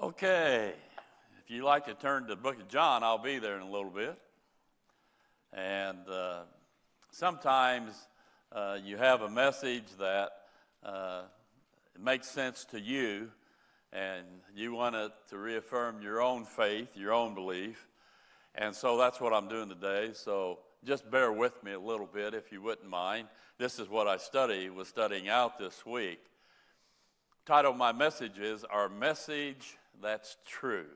Okay, if you like to turn to the book of John, I'll be there in a little bit. And uh, sometimes uh, you have a message that uh, makes sense to you, and you want it to reaffirm your own faith, your own belief. And so that's what I'm doing today. So just bear with me a little bit if you wouldn't mind. This is what I study was studying out this week. Title of my message is Our Message That's True.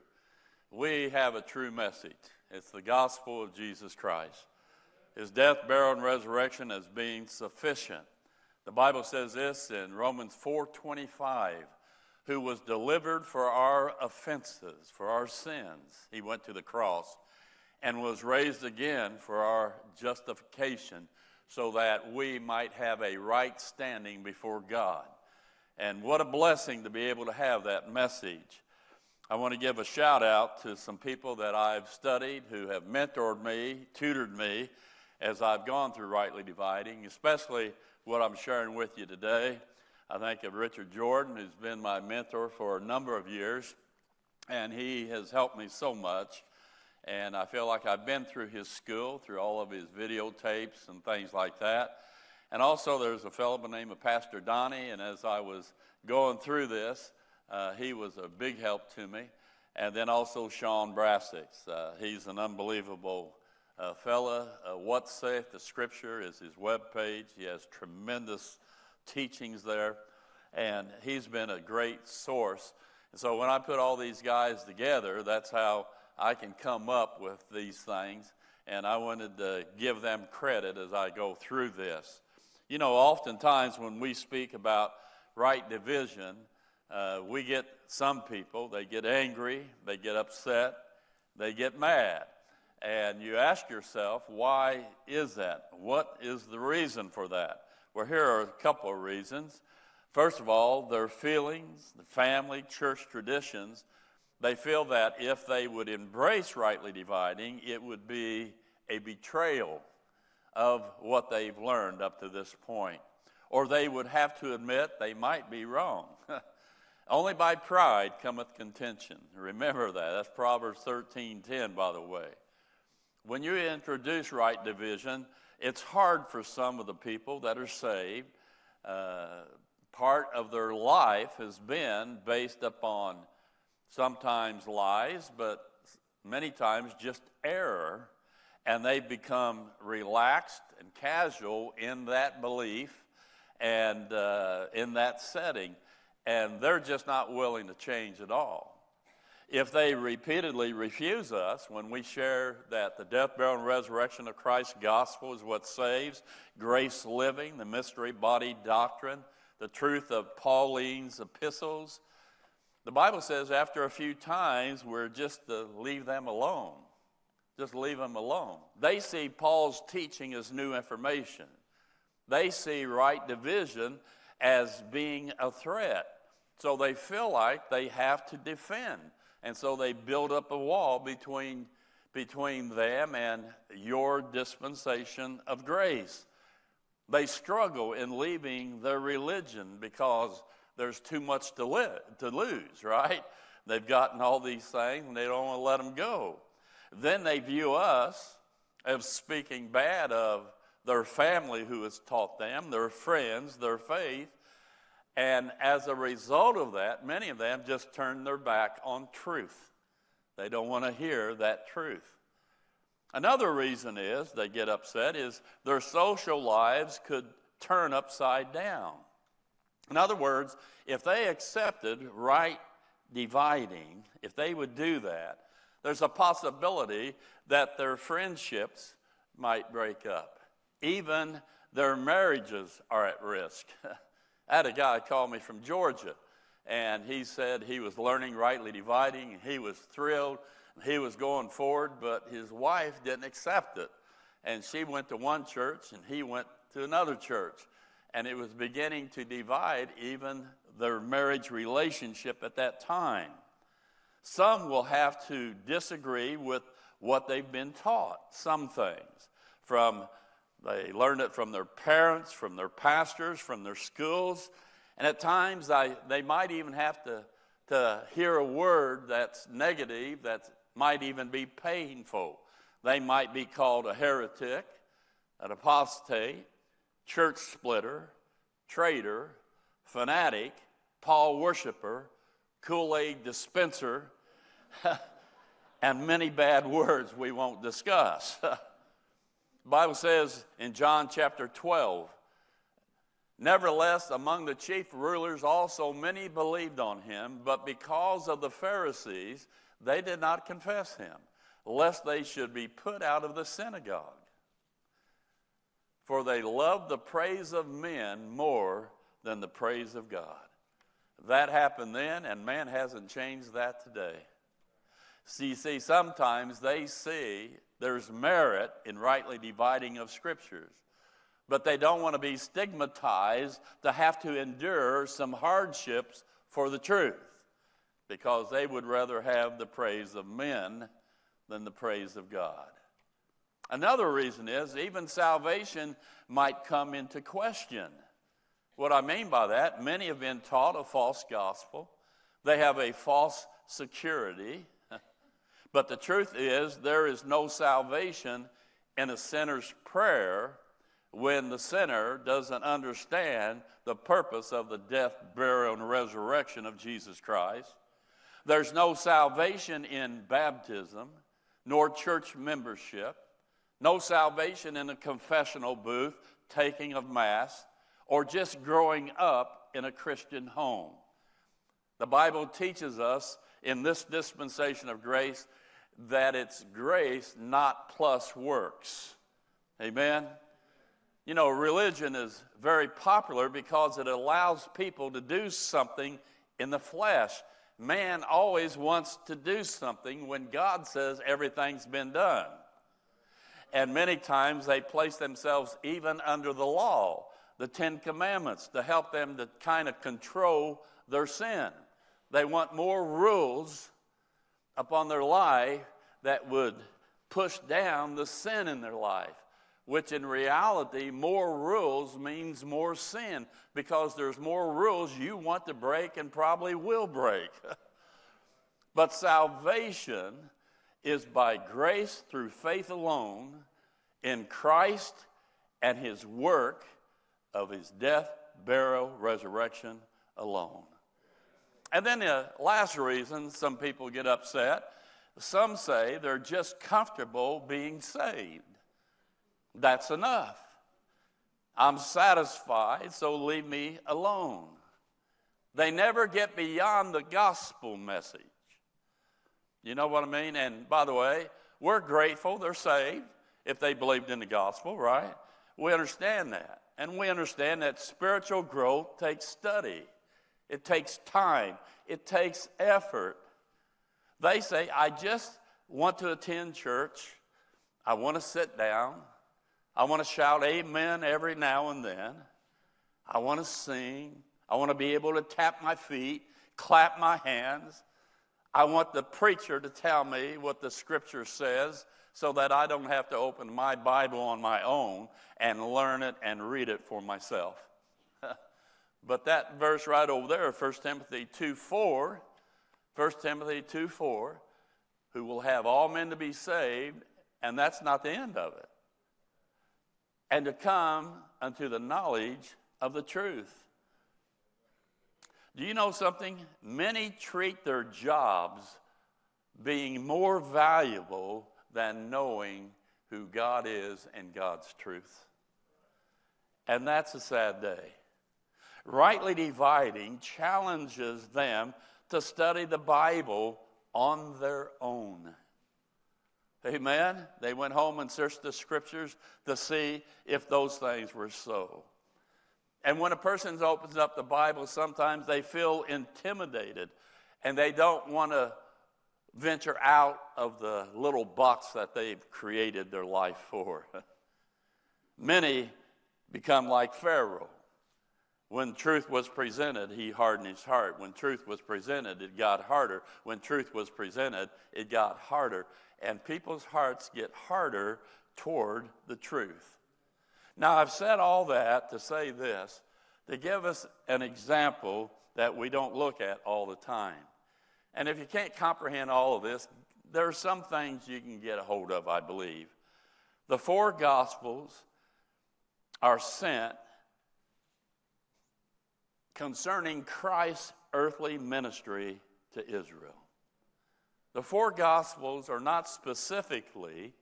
We have a true message. It's the gospel of Jesus Christ. His death, burial, and resurrection as being sufficient. The Bible says this in Romans 4:25, who was delivered for our offenses, for our sins. He went to the cross and was raised again for our justification so that we might have a right standing before God. And what a blessing to be able to have that message. I want to give a shout out to some people that I've studied who have mentored me, tutored me as I've gone through rightly dividing, especially what I'm sharing with you today. I think of Richard Jordan, who's been my mentor for a number of years, and he has helped me so much. And I feel like I've been through his school, through all of his videotapes and things like that. And also, there's a fellow by the name of Pastor Donnie, and as I was going through this, uh, he was a big help to me. And then also Shawn Brasseaux. Uh, he's an unbelievable uh, fella. Uh, what saith the Scripture is his webpage. He has tremendous teachings there, and he's been a great source. And so when I put all these guys together, that's how I can come up with these things. And I wanted to give them credit as I go through this. You know, oftentimes when we speak about right division, uh, we get some people, they get angry, they get upset, they get mad. And you ask yourself, why is that? What is the reason for that? Well, here are a couple of reasons. First of all, their feelings, the family, church traditions, they feel that if they would embrace rightly dividing, it would be a betrayal of what they've learned up to this point. Or they would have to admit they might be wrong. Only by pride cometh contention. Remember that. That's Proverbs 13:10, by the way. When you introduce right division, it's hard for some of the people that are saved. Uh, part of their life has been based upon sometimes lies, but many times just error, and they become relaxed and casual in that belief and uh, in that setting, and they're just not willing to change at all. If they repeatedly refuse us when we share that the death, burial, and resurrection of Christ's gospel is what saves, grace living, the mystery body doctrine, the truth of Pauline's epistles, the Bible says after a few times, we're just to leave them alone. Just leave them alone. They see Paul's teaching as new information. They see right division as being a threat. So they feel like they have to defend. And so they build up a wall between, between them and your dispensation of grace. They struggle in leaving their religion because there's too much to, to lose, right? They've gotten all these things and they don't want to let them go. Then they view us as speaking bad of their family who has taught them, their friends, their faith. And as a result of that, many of them just turn their back on truth. They don't want to hear that truth. Another reason is they get upset is their social lives could turn upside down. In other words, if they accepted right dividing, if they would do that, there's a possibility that their friendships might break up. Even their marriages are at risk. I had a guy call me from Georgia, and he said he was learning rightly dividing, and he was thrilled, he was going forward, but his wife didn't accept it. And she went to one church, and he went to another church and it was beginning to divide even their marriage relationship at that time. Some will have to disagree with what they've been taught, some things. From they learned it from their parents, from their pastors, from their schools, and at times I, they might even have to, to hear a word that's negative, that might even be painful. They might be called a heretic, an apostate, church splitter, traitor, fanatic, Paul worshiper, Kool Aid dispenser, and many bad words we won't discuss. the Bible says in John chapter 12, Nevertheless, among the chief rulers also many believed on him, but because of the Pharisees, they did not confess him, lest they should be put out of the synagogue. For they loved the praise of men more than the praise of God. That happened then, and man hasn't changed that today. See, see, sometimes they see there's merit in rightly dividing of scriptures but they don't want to be stigmatized to have to endure some hardships for the truth because they would rather have the praise of men than the praise of God. Another reason is even salvation might come into question. What I mean by that, many have been taught a false gospel. They have a false security. But the truth is, there is no salvation in a sinner's prayer when the sinner doesn't understand the purpose of the death, burial, and resurrection of Jesus Christ. There's no salvation in baptism, nor church membership, no salvation in a confessional booth, taking of Mass, or just growing up in a Christian home. The Bible teaches us in this dispensation of grace that it's grace, not plus works. Amen? You know, religion is very popular because it allows people to do something in the flesh. Man always wants to do something when God says everything's been done. And many times they place themselves even under the law, the Ten Commandments, to help them to kind of control their sin. They want more rules upon their life that would push down the sin in their life which in reality, more rules means more sin because there's more rules you want to break and probably will break. but salvation is by grace through faith alone in Christ and his work of his death, burial, resurrection alone. And then the last reason some people get upset some say they're just comfortable being saved. That's enough. I'm satisfied, so leave me alone. They never get beyond the gospel message. You know what I mean? And by the way, we're grateful they're saved if they believed in the gospel, right? We understand that. And we understand that spiritual growth takes study, it takes time, it takes effort. They say, I just want to attend church, I want to sit down, I want to shout amen every now and then. I want to sing. I want to be able to tap my feet, clap my hands. I want the preacher to tell me what the scripture says so that I don't have to open my Bible on my own and learn it and read it for myself. But that verse right over there, 1 Timothy 2 4, 1 Timothy 2 4, who will have all men to be saved, and that's not the end of it and to come unto the knowledge of the truth. Do you know something? Many treat their jobs being more valuable than knowing who God is and God's truth. And that's a sad day. Rightly dividing challenges them to study the Bible on their own. Amen. They went home and searched the scriptures to see if those things were so. And when a person opens up the Bible, sometimes they feel intimidated and they don't want to venture out of the little box that they've created their life for. Many become like Pharaoh. When truth was presented, he hardened his heart. When truth was presented, it got harder. When truth was presented, it got harder and people's hearts get harder toward the truth. Now, I've said all that to say this to give us an example that we don't look at all the time. And if you can't comprehend all of this, there are some things you can get a hold of, I believe. The four Gospels are sent concerning Christ's earthly ministry to Israel. The four Gospels are not specifically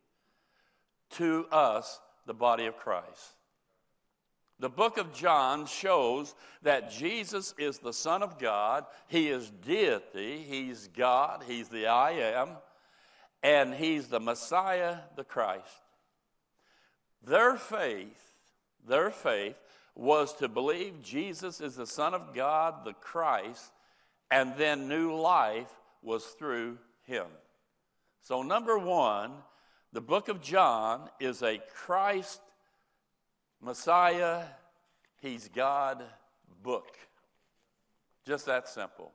to us, the body of Christ. The book of John shows that Jesus is the Son of God. He is deity. He's God. He's the I am. And He's the Messiah, the Christ. Their faith, their faith was to believe Jesus is the Son of God, the Christ, and then new life was through Him. So, number one, the book of John is a Christ Messiah, He's God book. Just that simple.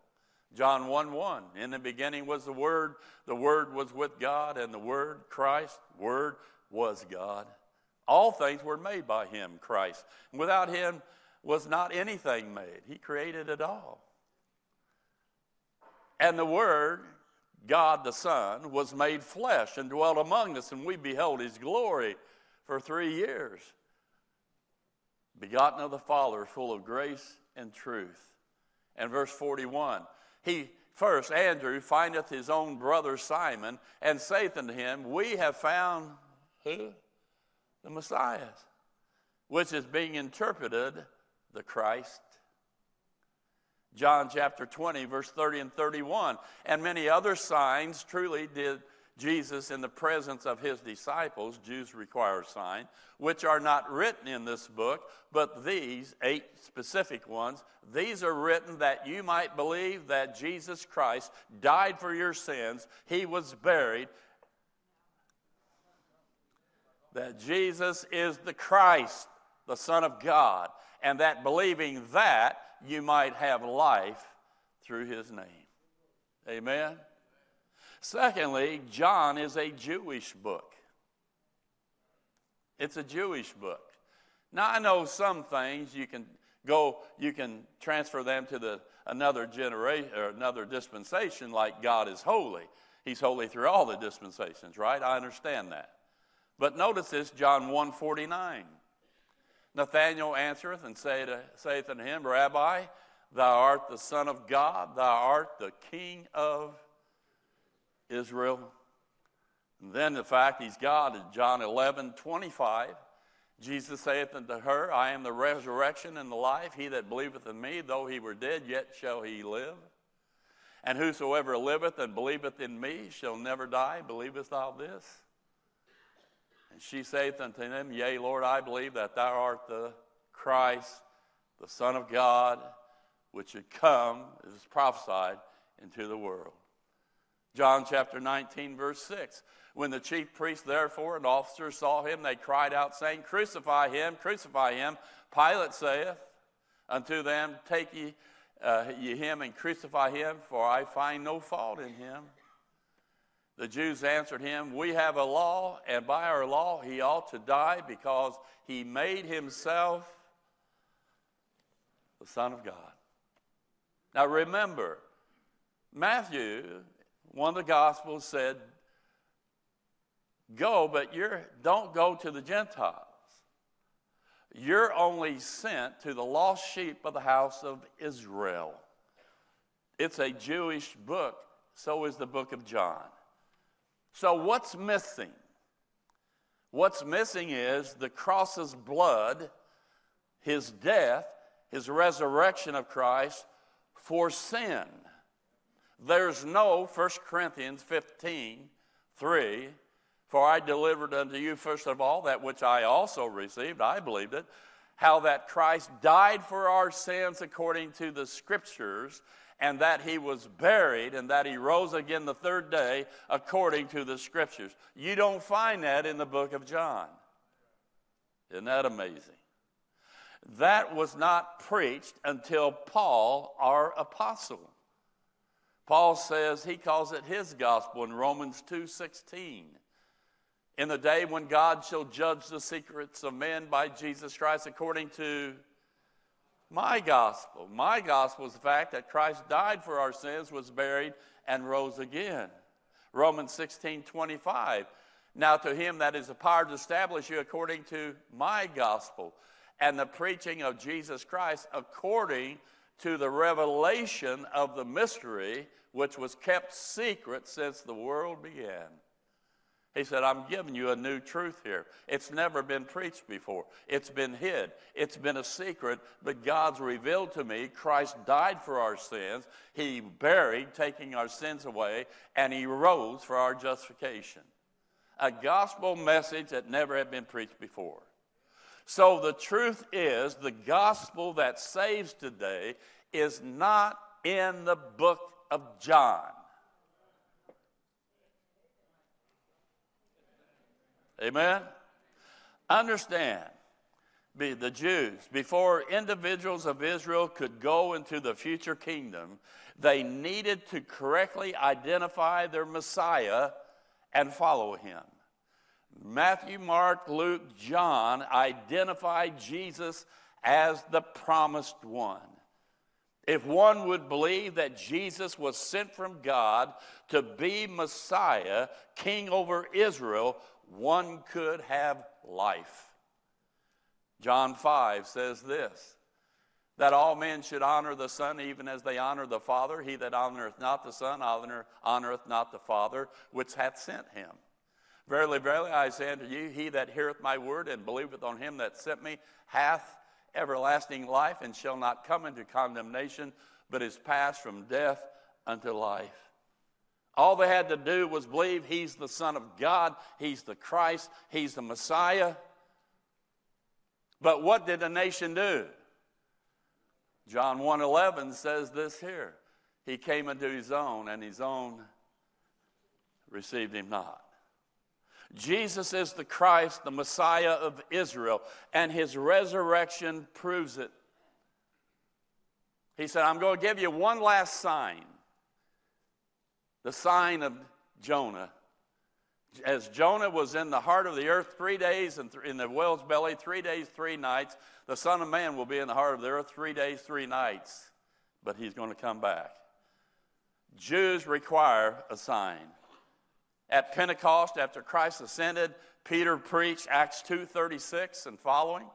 John 1 1. In the beginning was the Word, the Word was with God, and the Word, Christ, Word, was God. All things were made by Him, Christ. Without Him was not anything made. He created it all. And the Word, God the Son, was made flesh and dwelt among us, and we beheld His glory for three years begotten of the Father, full of grace and truth. And verse 41 He first, Andrew, findeth his own brother Simon, and saith unto him, We have found who? The Messiah, which is being interpreted the Christ. John chapter 20, verse 30 and 31. And many other signs truly did Jesus in the presence of his disciples, Jews require a sign, which are not written in this book, but these, eight specific ones, these are written that you might believe that Jesus Christ died for your sins, he was buried, that Jesus is the Christ, the Son of God, and that believing that you might have life through his name. Amen. Secondly, John is a Jewish book. It's a Jewish book. Now I know some things you can go, you can transfer them to the another generation or another dispensation, like God is holy. He's holy through all the dispensations, right? I understand that. But notice this, John 149. Nathanael answereth and saith unto him, Rabbi, thou art the Son of God, thou art the King of Israel. And then the fact he's God in John 11, 25. Jesus saith unto her, I am the resurrection and the life. He that believeth in me, though he were dead, yet shall he live. And whosoever liveth and believeth in me shall never die. Believest thou this? And she saith unto him, Yea, Lord, I believe that thou art the Christ, the Son of God, which should come, as is prophesied, into the world. John chapter 19, verse 6. When the chief priests, therefore, and officers saw him, they cried out, saying, Crucify him, crucify him. Pilate saith unto them, Take ye, uh, ye him and crucify him, for I find no fault in him. The Jews answered him, We have a law, and by our law he ought to die because he made himself the Son of God. Now remember, Matthew one of the Gospels said, Go, but you're, don't go to the Gentiles. You're only sent to the lost sheep of the house of Israel. It's a Jewish book, so is the book of John. So, what's missing? What's missing is the cross's blood, his death, his resurrection of Christ for sin. There's no 1 Corinthians 15, 3. For I delivered unto you, first of all, that which I also received, I believed it, how that Christ died for our sins according to the Scriptures, and that he was buried, and that he rose again the third day according to the Scriptures. You don't find that in the book of John. Isn't that amazing? That was not preached until Paul, our apostle. Paul says he calls it his gospel in Romans 2:16. In the day when God shall judge the secrets of men by Jesus Christ according to My gospel. My gospel is the fact that Christ died for our sins, was buried, and rose again. Romans 16 25. Now, to him that is the power to establish you according to my gospel and the preaching of Jesus Christ according to the revelation of the mystery which was kept secret since the world began. He said, I'm giving you a new truth here. It's never been preached before. It's been hid. It's been a secret, but God's revealed to me Christ died for our sins. He buried, taking our sins away, and He rose for our justification. A gospel message that never had been preached before. So the truth is, the gospel that saves today is not in the book of John. Amen? Understand, be the Jews, before individuals of Israel could go into the future kingdom, they needed to correctly identify their Messiah and follow him. Matthew, Mark, Luke, John identified Jesus as the promised one. If one would believe that Jesus was sent from God to be Messiah, king over Israel, one could have life. John 5 says this that all men should honor the Son even as they honor the Father. He that honoreth not the Son honor, honoreth not the Father which hath sent him. Verily, verily, I say unto you, he that heareth my word and believeth on him that sent me hath everlasting life and shall not come into condemnation, but is passed from death unto life. All they had to do was believe he's the Son of God, he's the Christ, he's the Messiah. But what did the nation do? John 1:11 says this here. He came into his own and his own received him not. Jesus is the Christ, the Messiah of Israel, and his resurrection proves it. He said, I'm going to give you one last sign the sign of Jonah. As Jonah was in the heart of the earth three days and th- in the whale's belly, three days, three nights, the Son of Man will be in the heart of the earth three days, three nights, but he's going to come back. Jews require a sign. At Pentecost, after Christ ascended, Peter preached Acts 2:36 and following.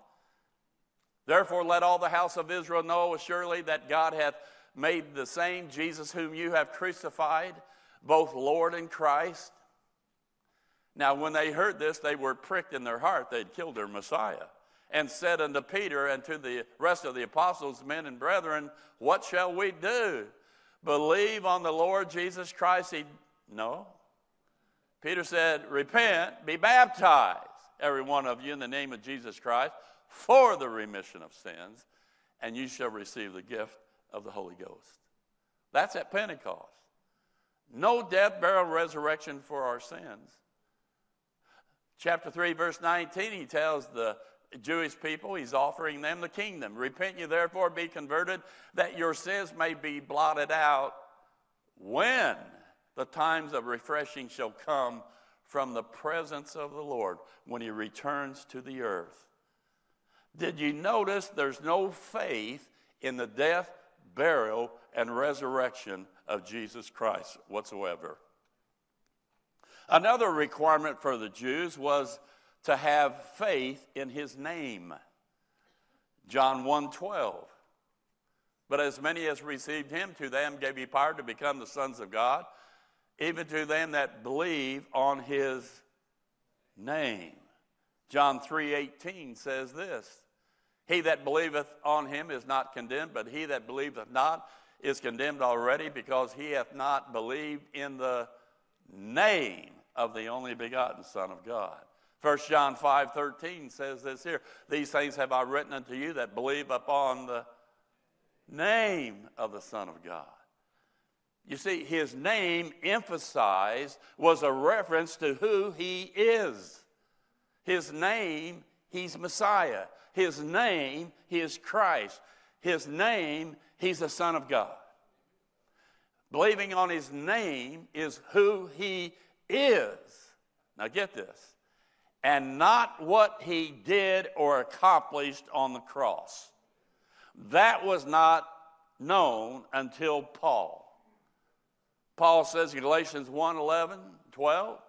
Therefore, let all the house of Israel know assuredly that God hath made the same Jesus whom you have crucified both Lord and Christ. Now, when they heard this, they were pricked in their heart. They'd killed their Messiah. And said unto Peter and to the rest of the apostles, men and brethren, What shall we do? Believe on the Lord Jesus Christ? He, no. Peter said, Repent, be baptized, every one of you, in the name of Jesus Christ, for the remission of sins, and you shall receive the gift of the Holy Ghost. That's at Pentecost. No death, burial, resurrection for our sins. Chapter 3, verse 19, he tells the Jewish people, he's offering them the kingdom. Repent you therefore, be converted, that your sins may be blotted out when the times of refreshing shall come from the presence of the Lord when he returns to the earth. Did you notice there's no faith in the death, burial, and resurrection of Jesus Christ whatsoever. Another requirement for the Jews was to have faith in his name. John 1:12. But as many as received him, to them gave he power to become the sons of God, even to them that believe on his name. John 3:18 says this: He that believeth on him is not condemned, but he that believeth not is condemned already because he hath not believed in the name of the only begotten Son of God. 1 John 5 13 says this here These things have I written unto you that believe upon the name of the Son of God. You see, his name emphasized was a reference to who he is. His name, he's Messiah. His name, he is Christ. His name, he's the Son of God. Believing on his name is who he is. Now get this. And not what he did or accomplished on the cross. That was not known until Paul. Paul says in Galatians 1 11, 12,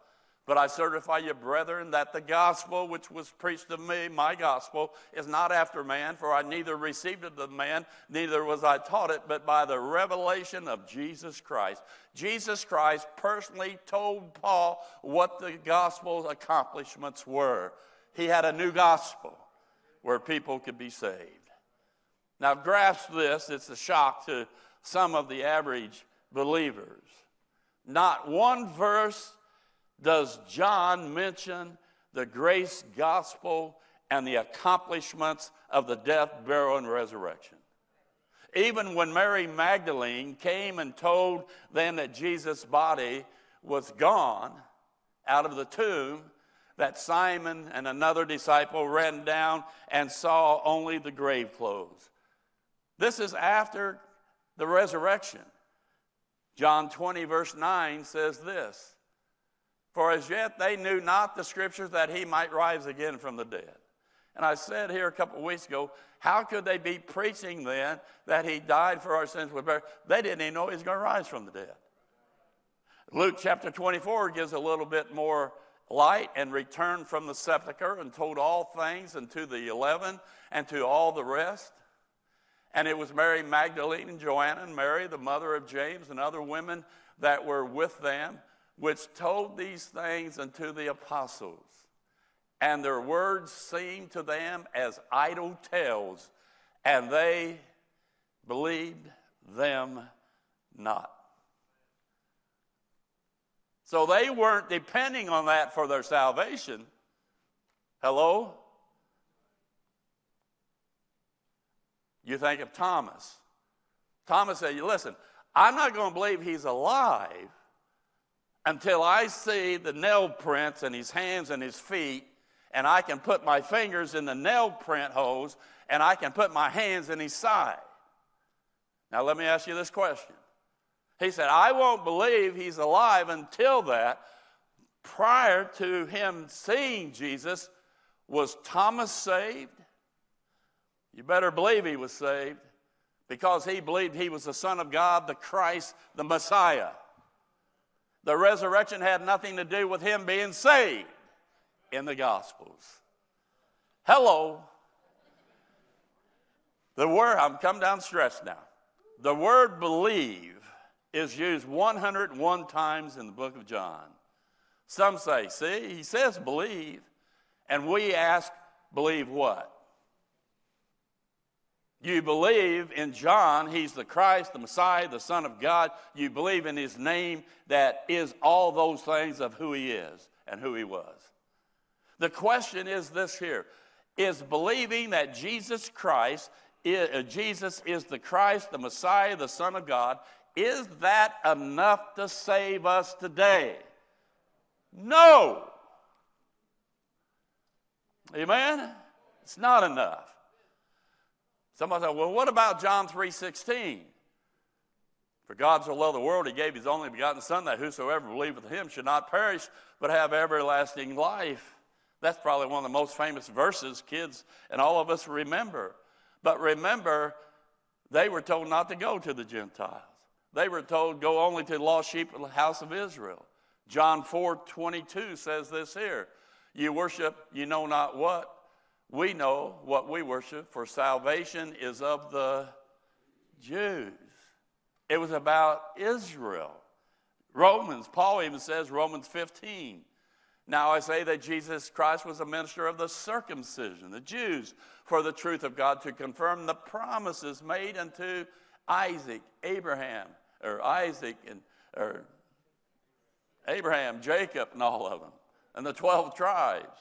but I certify you, brethren, that the gospel which was preached of me, my gospel, is not after man, for I neither received it of man, neither was I taught it, but by the revelation of Jesus Christ. Jesus Christ personally told Paul what the gospel's accomplishments were. He had a new gospel where people could be saved. Now, grasp this, it's a shock to some of the average believers. Not one verse does John mention the grace gospel and the accomplishments of the death, burial, and resurrection. Even when Mary Magdalene came and told them that Jesus' body was gone out of the tomb, that Simon and another disciple ran down and saw only the grave clothes. This is after the resurrection. John 20, verse 9 says this For as yet they knew not the scriptures that he might rise again from the dead. And I said here a couple of weeks ago, how could they be preaching then that he died for our sins? They didn't even know he was going to rise from the dead. Luke chapter 24 gives a little bit more light and returned from the sepulchre and told all things unto the eleven and to all the rest. And it was Mary Magdalene and Joanna and Mary, the mother of James, and other women that were with them, which told these things unto the apostles. And their words seemed to them as idle tales, and they believed them not. So they weren't depending on that for their salvation. Hello? You think of Thomas. Thomas said, You Listen, I'm not going to believe he's alive until I see the nail prints in his hands and his feet, and I can put my fingers in the nail print holes, and I can put my hands in his side. Now, let me ask you this question. He said, I won't believe he's alive until that. Prior to him seeing Jesus, was Thomas saved? You better believe he was saved because he believed he was the Son of God, the Christ, the Messiah. The resurrection had nothing to do with him being saved in the Gospels. Hello. The word, I'm come down stressed now. The word believe is used 101 times in the book of John. Some say, see, he says believe, and we ask, believe what? You believe in John, he's the Christ, the Messiah, the Son of God. You believe in his name that is all those things of who he is and who he was. The question is this here is believing that Jesus Christ, is, uh, Jesus is the Christ, the Messiah, the Son of God, is that enough to save us today? No. Amen? It's not enough. Somebody said, well, what about John 3.16? For God so loved the world, he gave his only begotten Son, that whosoever believeth him should not perish, but have everlasting life. That's probably one of the most famous verses kids and all of us remember. But remember, they were told not to go to the Gentiles. They were told, go only to the lost sheep of the house of Israel. John 4 22 says this here You worship, you know not what, we know what we worship, for salvation is of the Jews. It was about Israel. Romans, Paul even says, Romans 15. Now I say that Jesus Christ was a minister of the circumcision, the Jews, for the truth of God to confirm the promises made unto Isaac, Abraham, or Isaac, and or Abraham, Jacob, and all of them, and the 12 tribes.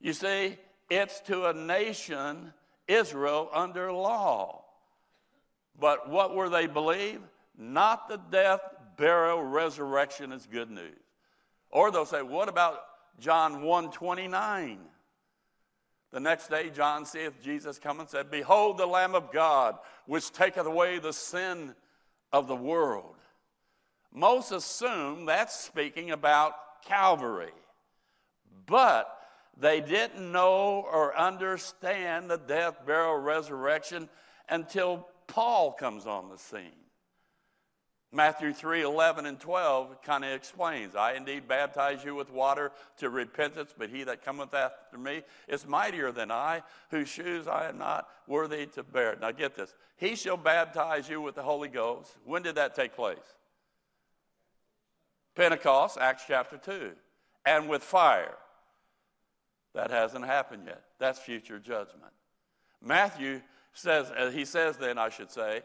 You see, it's to a nation, Israel, under law. But what were they believe? Not the death, burial, resurrection is good news. Or they'll say, what about John 129? The next day, John seeth Jesus come and said, Behold the Lamb of God, which taketh away the sin of the world. Most assume that's speaking about Calvary. But they didn't know or understand the death, burial, resurrection, until Paul comes on the scene. Matthew 3 11 and 12 kind of explains I indeed baptize you with water to repentance, but he that cometh after me is mightier than I, whose shoes I am not worthy to bear. Now get this. He shall baptize you with the Holy Ghost. When did that take place? Pentecost, Acts chapter 2. And with fire. That hasn't happened yet. That's future judgment. Matthew says, uh, he says then, I should say,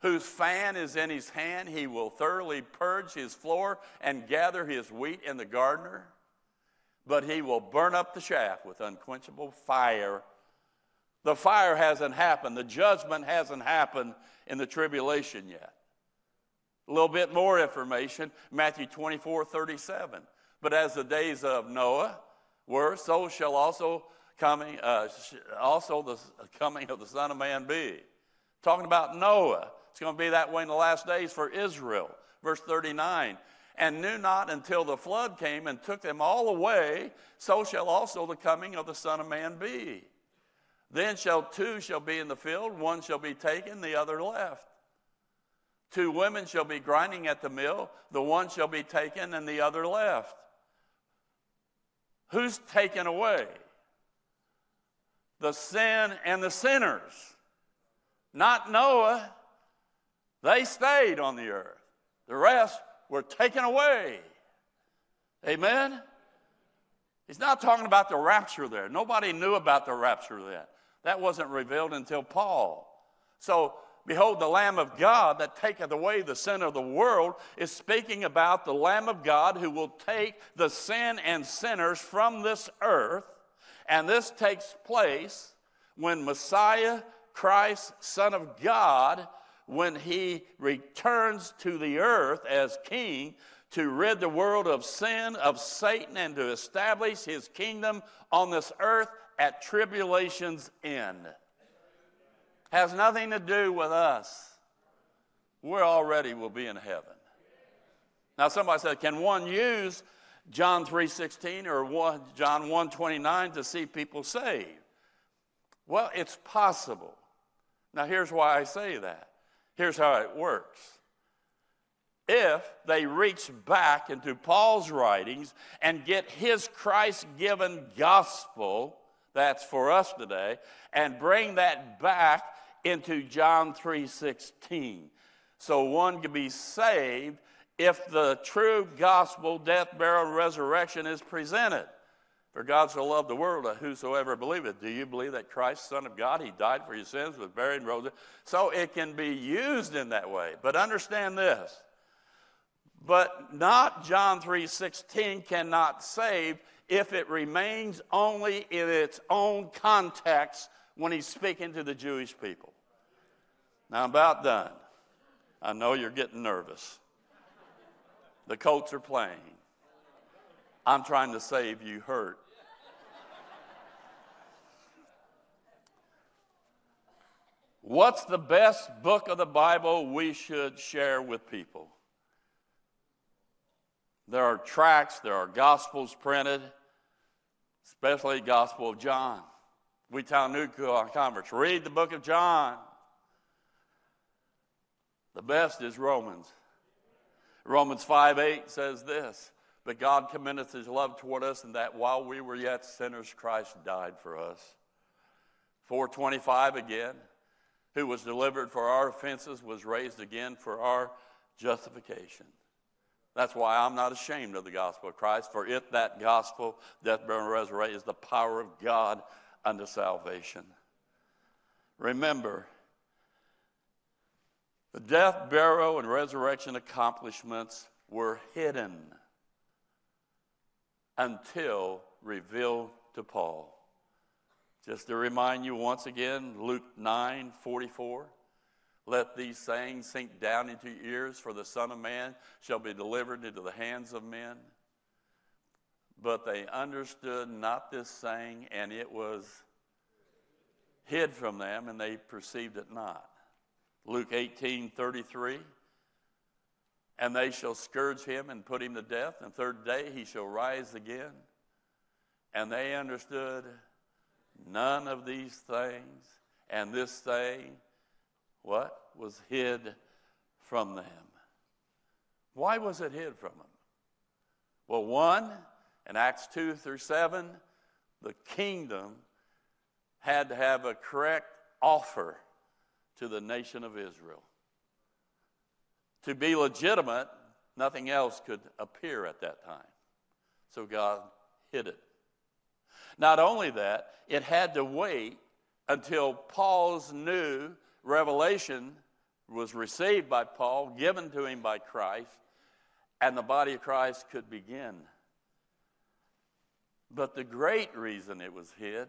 whose fan is in his hand, he will thoroughly purge his floor and gather his wheat in the gardener, but he will burn up the chaff with unquenchable fire. The fire hasn't happened, the judgment hasn't happened in the tribulation yet. A little bit more information Matthew 24 37. But as the days of Noah were, so shall also coming, uh, also the coming of the Son of Man be. Talking about Noah. It's going to be that way in the last days for Israel. Verse 39 and knew not until the flood came and took them all away, so shall also the coming of the Son of Man be. Then shall two shall be in the field, one shall be taken, the other left. Two women shall be grinding at the mill, the one shall be taken and the other left. Who's taken away? The sin and the sinners. Not Noah. They stayed on the earth. The rest were taken away. Amen? He's not talking about the rapture there. Nobody knew about the rapture then. That wasn't revealed until Paul. So, behold, the Lamb of God that taketh away the sin of the world is speaking about the Lamb of God who will take the sin and sinners from this earth. And this takes place when Messiah, Christ, Son of God, when he returns to the earth as king to rid the world of sin, of Satan, and to establish his kingdom on this earth at tribulation's end. Has nothing to do with us. We already will be in heaven. Now somebody said, can one use John 3:16 or John 1:29 to see people saved? Well, it's possible. Now here's why I say that. Here's how it works. If they reach back into Paul's writings and get his Christ given gospel, that's for us today, and bring that back into John 3:16. So one can be saved if the true gospel, death, burial, resurrection is presented. For God so loved the world that whosoever believeth. Do you believe that Christ, Son of God, He died for your sins, was buried and rose? So it can be used in that way. But understand this. But not John 3:16 cannot save if it remains only in its own context when he's speaking to the Jewish people. Now I'm about done. I know you're getting nervous. The Colts are playing. I'm trying to save you hurt. What's the best book of the Bible we should share with people? There are tracts, there are gospels printed, especially Gospel of John. We tell New converts, read the book of John. The best is Romans. Romans 5 8 says this But God commendeth his love toward us, and that while we were yet sinners, Christ died for us. 425 again who was delivered for our offenses, was raised again for our justification. That's why I'm not ashamed of the gospel of Christ, for it, that gospel, death, burial, and resurrection, is the power of God unto salvation. Remember, the death, burial, and resurrection accomplishments were hidden until revealed to Paul. Just to remind you once again, Luke 9 44. Let these sayings sink down into your ears, for the Son of Man shall be delivered into the hands of men. But they understood not this saying, and it was hid from them, and they perceived it not. Luke 18 33. And they shall scourge him and put him to death, and third day he shall rise again. And they understood none of these things, and this thing, what? Was hid from them. Why was it hid from them? Well, one, in Acts 2 through 7, the kingdom had to have a correct offer to the nation of Israel. To be legitimate, nothing else could appear at that time. So God hid it. Not only that, it had to wait until Paul's new revelation was received by Paul, given to him by Christ, and the body of Christ could begin. But the great reason it was hid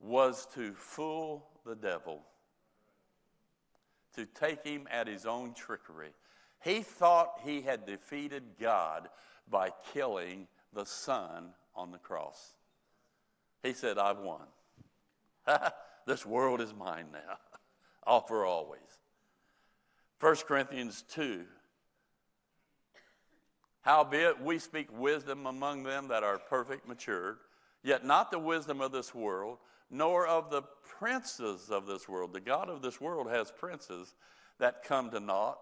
was to fool the devil, to take him at his own trickery. He thought he had defeated God by killing the Son on the cross. He said, I've won. this world is mine now, all for always. 1 Corinthians 2. Howbeit we speak wisdom among them that are perfect, matured, yet not the wisdom of this world, nor of the princes of this world. The God of this world has princes that come to naught.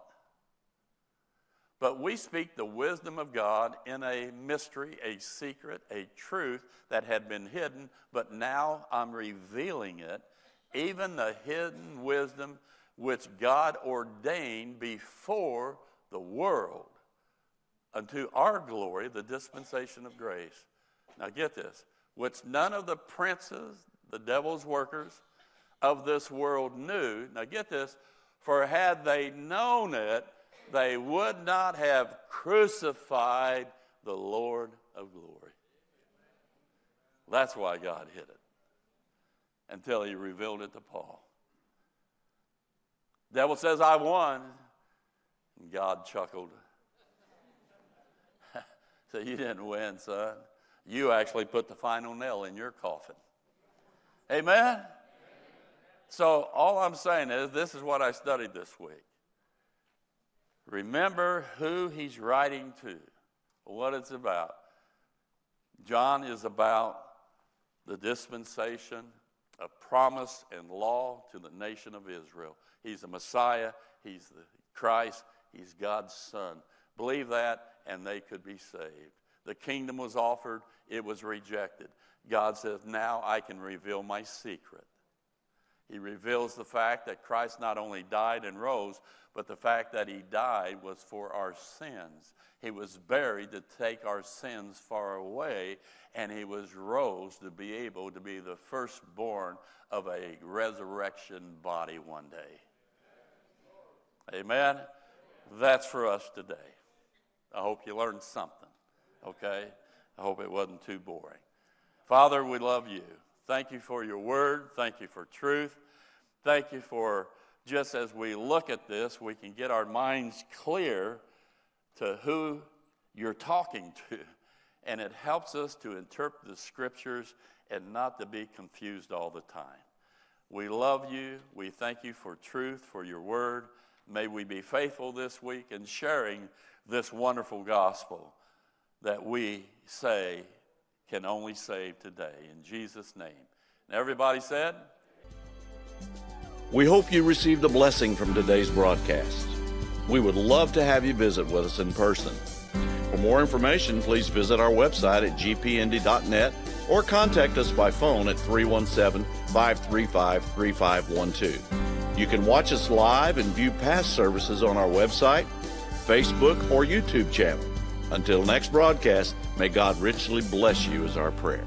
But we speak the wisdom of God in a mystery, a secret, a truth that had been hidden, but now I'm revealing it, even the hidden wisdom which God ordained before the world unto our glory, the dispensation of grace. Now get this, which none of the princes, the devil's workers of this world knew. Now get this, for had they known it, they would not have crucified the Lord of glory. That's why God hid it until he revealed it to Paul. Devil says, I won. And God chuckled. so you didn't win, son. You actually put the final nail in your coffin. Amen? So all I'm saying is this is what I studied this week. Remember who he's writing to, what it's about. John is about the dispensation of promise and law to the nation of Israel. He's the Messiah, he's the Christ, he's God's Son. Believe that, and they could be saved. The kingdom was offered, it was rejected. God says, Now I can reveal my secret. He reveals the fact that Christ not only died and rose, but the fact that he died was for our sins. He was buried to take our sins far away, and he was rose to be able to be the firstborn of a resurrection body one day. Amen? That's for us today. I hope you learned something, okay? I hope it wasn't too boring. Father, we love you. Thank you for your word. Thank you for truth. Thank you for just as we look at this, we can get our minds clear to who you're talking to. And it helps us to interpret the scriptures and not to be confused all the time. We love you. We thank you for truth, for your word. May we be faithful this week in sharing this wonderful gospel that we say can only save today. In Jesus' name. And everybody said, We hope you received a blessing from today's broadcast. We would love to have you visit with us in person. For more information, please visit our website at gpnd.net or contact us by phone at 317 535 3512. You can watch us live and view past services on our website, Facebook, or YouTube channel. Until next broadcast, may God richly bless you, is our prayer.